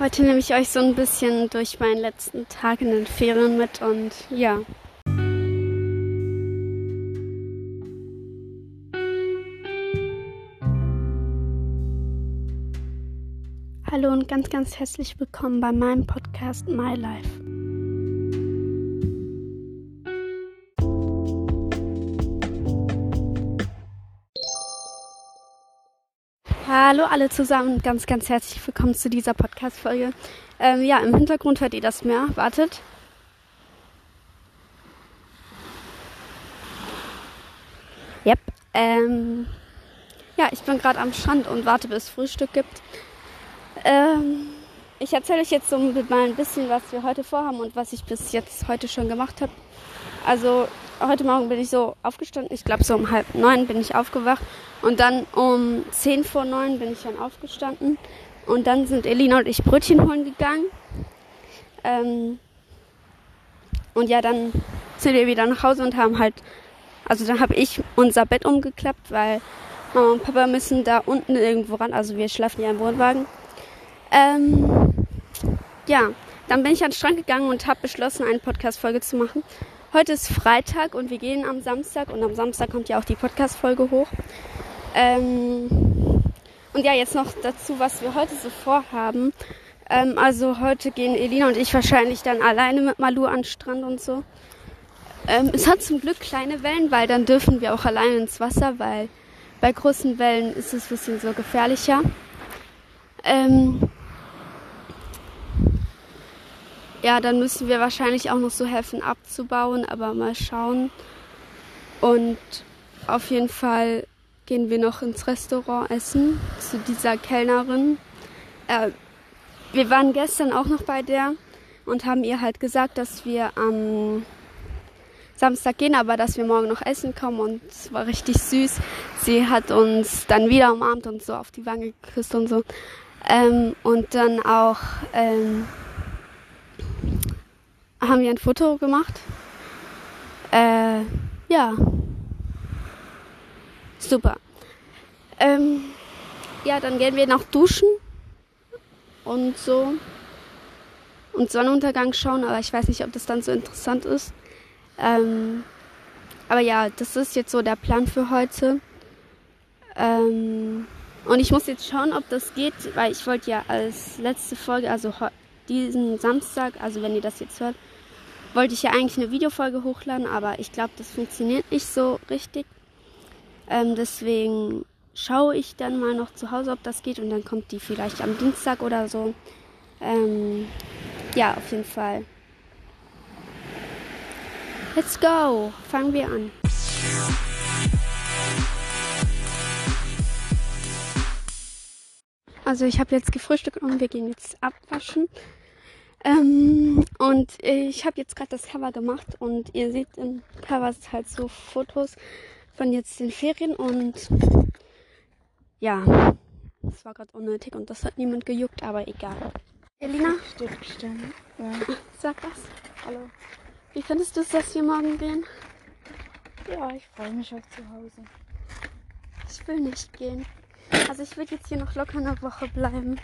Heute nehme ich euch so ein bisschen durch meinen letzten Tag in den Ferien mit und ja. Hallo und ganz, ganz herzlich willkommen bei meinem Podcast My Life. Hallo alle zusammen ganz, ganz herzlich willkommen zu dieser Podcast-Folge. Ähm, ja, im Hintergrund hört ihr das Meer. Wartet. Yep. Ähm, ja, ich bin gerade am Strand und warte, bis es Frühstück gibt. Ähm, ich erzähle euch jetzt so mal ein bisschen, was wir heute vorhaben und was ich bis jetzt heute schon gemacht habe. Also heute Morgen bin ich so aufgestanden. Ich glaube, so um halb neun bin ich aufgewacht. Und dann um zehn vor neun bin ich dann aufgestanden. Und dann sind Elina und ich Brötchen holen gegangen. Ähm und ja, dann sind wir wieder nach Hause und haben halt, also dann habe ich unser Bett umgeklappt, weil Mama und Papa müssen da unten irgendwo ran. Also wir schlafen ja im Wohnwagen. Ähm ja, dann bin ich an den Strand gegangen und habe beschlossen, eine Podcast-Folge zu machen. Heute ist Freitag und wir gehen am Samstag und am Samstag kommt ja auch die Podcast-Folge hoch. Ähm, und ja, jetzt noch dazu, was wir heute so vorhaben. Ähm, also heute gehen Elina und ich wahrscheinlich dann alleine mit Malu an den Strand und so. Ähm, es hat zum Glück kleine Wellen, weil dann dürfen wir auch alleine ins Wasser, weil bei großen Wellen ist es ein bisschen so gefährlicher. Ähm, ja, dann müssen wir wahrscheinlich auch noch so helfen abzubauen, aber mal schauen. Und auf jeden Fall gehen wir noch ins Restaurant essen zu dieser Kellnerin. Äh, wir waren gestern auch noch bei der und haben ihr halt gesagt, dass wir am Samstag gehen, aber dass wir morgen noch essen kommen und es war richtig süß. Sie hat uns dann wieder umarmt und so auf die Wange geküsst und so. Ähm, und dann auch ähm, haben wir ein Foto gemacht. Äh, ja. Super. Ähm, ja, dann gehen wir noch duschen und so und Sonnenuntergang schauen, aber ich weiß nicht, ob das dann so interessant ist. Ähm, aber ja, das ist jetzt so der Plan für heute. Ähm, und ich muss jetzt schauen, ob das geht, weil ich wollte ja als letzte Folge, also diesen Samstag, also wenn ihr das jetzt hört, wollte ich ja eigentlich eine Videofolge hochladen, aber ich glaube, das funktioniert nicht so richtig. Ähm, deswegen schaue ich dann mal noch zu Hause, ob das geht und dann kommt die vielleicht am Dienstag oder so. Ähm, ja, auf jeden Fall. Let's go! Fangen wir an. Also ich habe jetzt gefrühstückt und wir gehen jetzt abwaschen. Ähm, und ich habe jetzt gerade das Cover gemacht und ihr seht im Cover halt so Fotos von jetzt den Ferien und ja, das war gerade unnötig und das hat niemand gejuckt, aber egal. Elina? Stiftstellen. Ja. Sag was. Hallo. Wie findest du es, dass wir morgen gehen? ja, ich freue mich auf zu Hause. Ich will nicht gehen. Also ich will jetzt hier noch locker eine Woche bleiben.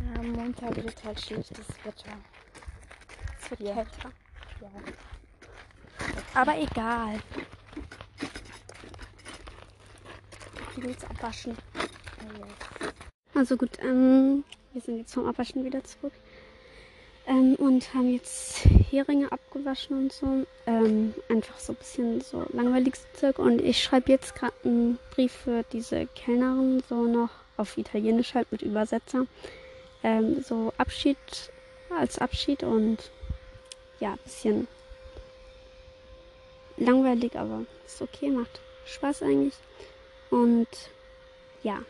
Ja, am Montag wird halt schlechtes Wetter. Es wird kälter. Ja. Aber egal. Ich will jetzt abwaschen. ja. Also gut, ähm, wir sind jetzt vom Abwaschen wieder zurück. Ähm, und haben jetzt Heringe abgewaschen und so. Ähm, einfach so ein bisschen so langweiliges Zeug. Und ich schreibe jetzt gerade einen Brief für diese Kellnerin, so noch auf Italienisch halt mit Übersetzer. Ähm, so Abschied als Abschied und ja, bisschen langweilig, aber ist okay, macht Spaß eigentlich. Und ja.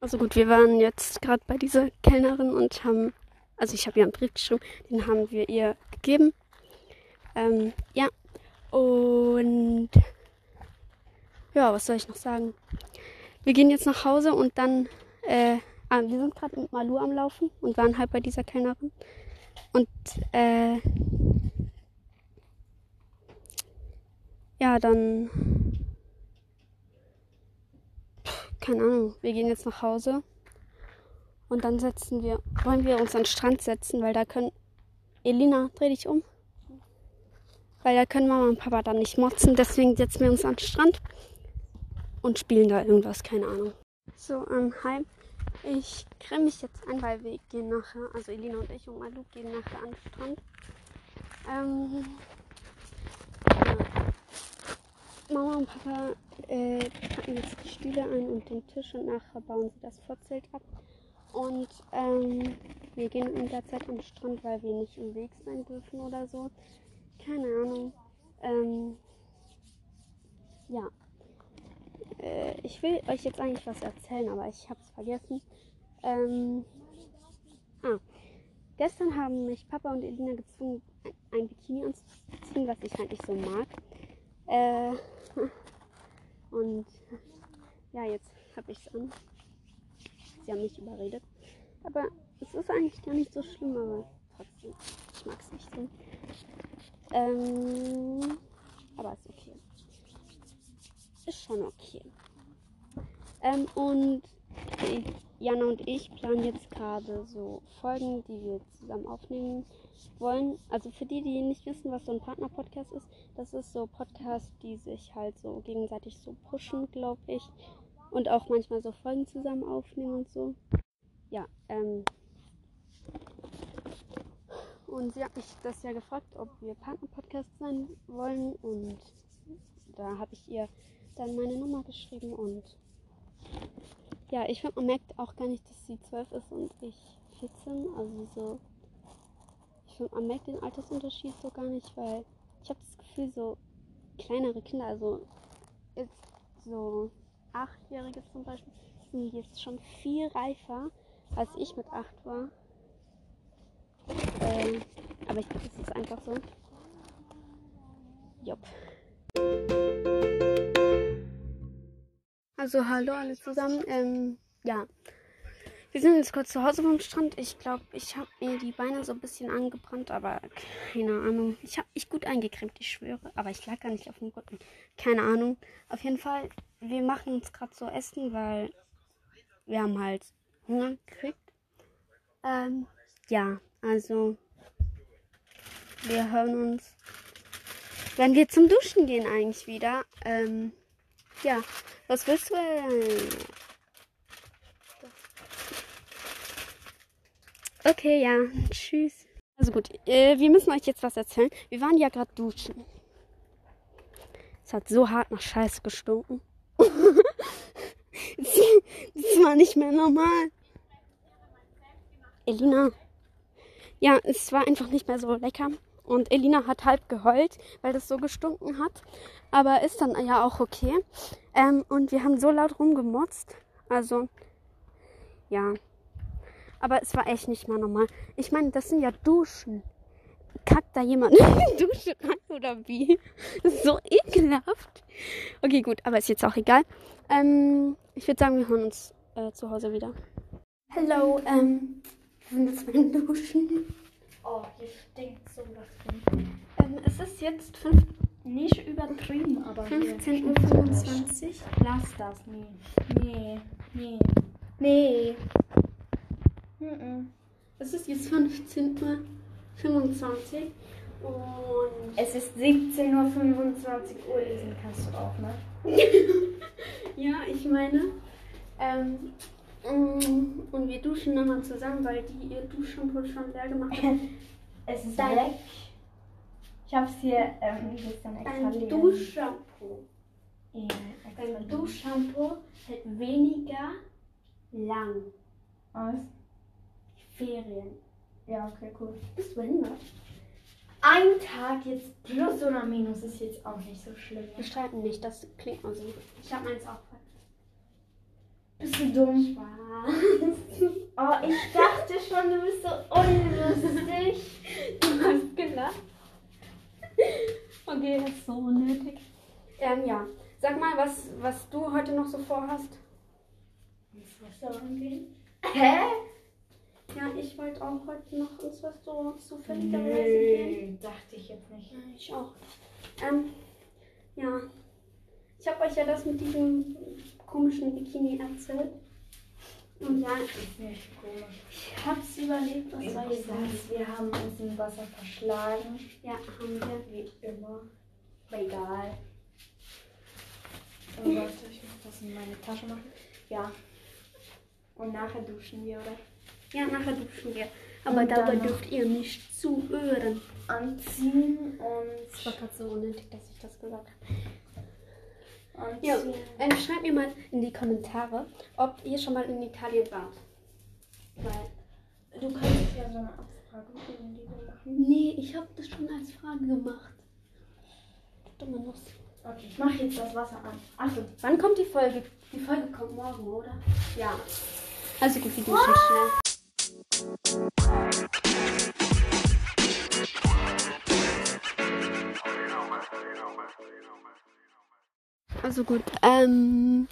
Also gut, wir waren jetzt gerade bei dieser Kellnerin und haben, also ich habe ihr einen Brief geschrieben, den haben wir ihr gegeben. Ähm, ja. Und ja, was soll ich noch sagen? Wir gehen jetzt nach Hause und dann, äh, ah, wir sind gerade mit Malu am Laufen und waren halt bei dieser Kellnerin. Und äh, ja, dann keine Ahnung, wir gehen jetzt nach Hause. Und dann setzen wir, wollen wir uns an den Strand setzen, weil da können. Elina, dreh dich um. Weil da können Mama und Papa dann nicht motzen. Deswegen setzen wir uns an den Strand und spielen da irgendwas, keine Ahnung. So, ähm, hi. Ich creme mich jetzt ein, weil wir gehen nachher, also Elina und ich und Malu gehen nachher an den Strand. Ähm, ja. Mama und Papa äh, packen jetzt die Stühle ein und den Tisch und nachher bauen sie das Vorzelt ab. Und ähm, wir gehen in der Zeit am Strand, weil wir nicht im Weg sein dürfen oder so. Keine Ahnung. Ähm, ja. Äh, ich will euch jetzt eigentlich was erzählen, aber ich habe es vergessen. Ähm, ah. Gestern haben mich Papa und Elina gezwungen, ein Bikini anzuziehen, was ich halt nicht so mag. Äh, und ja, jetzt habe ich es an. Sie haben mich überredet. Aber es ist eigentlich gar nicht so schlimm, aber trotzdem, ich mag es nicht so. Ähm, aber ist okay. Ist schon okay. Ähm, und Jana und ich planen jetzt gerade so Folgen, die wir zusammen aufnehmen wollen. Also für die, die nicht wissen, was so ein Partner-Podcast ist, das ist so Podcast, die sich halt so gegenseitig so pushen, glaube ich. Und auch manchmal so Folgen zusammen aufnehmen und so. Ja, ähm. Und sie hat mich das ja gefragt, ob wir Partner-Podcast sein wollen. Und da habe ich ihr dann meine Nummer geschrieben und ja, ich finde, man merkt auch gar nicht, dass sie 12 ist und ich 14. Also so, ich finde, man merkt den Altersunterschied so gar nicht, weil ich habe das Gefühl, so kleinere Kinder, also jetzt so Achtjährige zum Beispiel, sind jetzt schon viel reifer, als ich mit 8 war. Äh, aber ich glaube, das ist einfach so. Jupp. Also hallo alle zusammen. Ähm, ja. Wir sind jetzt kurz zu Hause vom Strand. Ich glaube, ich habe mir die Beine so ein bisschen angebrannt, aber keine Ahnung. Ich habe mich gut eingecremt, ich schwöre. Aber ich lag gar nicht auf dem Rücken. Keine Ahnung. Auf jeden Fall, wir machen uns gerade so Essen, weil wir haben halt Hunger gekriegt. Ähm, ja, also wir hören uns, wenn wir zum Duschen gehen eigentlich wieder. Ähm, ja, was willst du denn? Okay, ja, tschüss. Also gut, äh, wir müssen euch jetzt was erzählen. Wir waren ja gerade duschen. Es hat so hart nach Scheiße gestunken. das war nicht mehr normal. Elina. Ja, es war einfach nicht mehr so lecker. Und Elina hat halb geheult, weil das so gestunken hat. Aber ist dann ja auch okay. Ähm, und wir haben so laut rumgemotzt. Also, ja. Aber es war echt nicht mal normal. Ich meine, das sind ja Duschen. Kackt da jemand in die Dusche rein oder wie? Das ist so ekelhaft. Okay, gut, aber ist jetzt auch egal. Ähm, ich würde sagen, wir hören uns äh, zu Hause wieder. Hallo, ähm, wir sind jetzt beim Duschen. Oh, hier stinkt so was. Ähm, es ist jetzt 5 Nicht übertrieben, aber hier 15.25 Uhr. Lass das, nee. Nee, nee. Nee. Mhm. Es ist jetzt 15.25 Uhr. Und Es ist 17.25 Uhr, lesen kannst du auch, ne? ja, ich meine. Ähm, und wir duschen nochmal zusammen, weil die ihr Duschshampoo schon leer gemacht hat. Es ist Dein- weg. Ich hab's hier ähm, gestern extra Ein leer. Duschshampoo. Ja, extra Ein leer. Duschshampoo hält weniger lang. Was? Ferien. Ja, okay, cool. Bist du behindert? Ein Tag jetzt plus oder minus ist jetzt auch nicht so schlimm. Wir streiten nicht, das klingt mal so. Ich habe meins auch falsch. Bist du dumm? Spaß. Oh, ich dachte schon, du bist so unlustig. Du hast gelacht. Okay, das ist so unnötig. Ähm, ja. Sag mal, was, was du heute noch so vorhast. Ins Restaurant gehen? Hä? Ja, ich wollte auch heute noch ins Restaurant zufälligerweise gehen. Nö, dachte ich jetzt nicht. Ja, ich auch. Ähm, ja. Ich habe euch ja das mit diesem komischen Bikini erzählt. Und ja, ich hab's überlegt, was soll ich sagen. Wir haben uns im Wasser verschlagen. Ja, haben wir. Wie immer. Aber egal. Und warte, ich muss das in meine Tasche machen. Ja. Und nachher duschen wir, oder? Ja, nachher duschen wir. Aber dabei dürft ihr nicht zuhören. Anziehen und. Es war gerade so unnötig, dass ich das gesagt habe. Ja, ähm, schreibt mir mal in die Kommentare, ob ihr schon mal in Italien wart. Weil, Du kannst ja so eine Abfrage mit die wir machen. nee, ich habe das schon als Frage gemacht. Dumme Nuss. Okay, ich mache jetzt das Wasser an. Achtung. Wann kommt die Folge? Die Folge kommt morgen, oder? Ja. Also gut, wir duschen schnell. Also gut, ähm,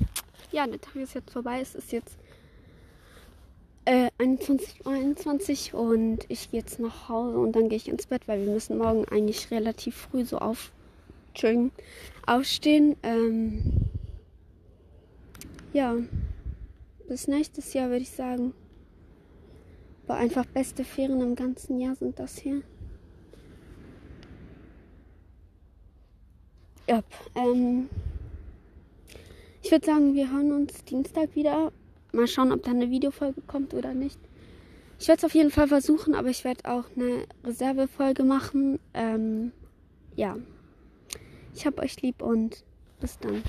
ja, der Tag ist jetzt vorbei. Es ist jetzt äh, 21.21 Uhr und ich gehe jetzt nach Hause und dann gehe ich ins Bett, weil wir müssen morgen eigentlich relativ früh so auf, aufstehen. Ähm, ja, bis nächstes Jahr würde ich sagen. Aber einfach beste Ferien im ganzen Jahr sind das hier. Ja, ähm, ich würde sagen, wir hören uns Dienstag wieder. Mal schauen, ob da eine Videofolge kommt oder nicht. Ich werde es auf jeden Fall versuchen, aber ich werde auch eine Reservefolge machen. Ähm, ja. Ich hab euch lieb und bis dann.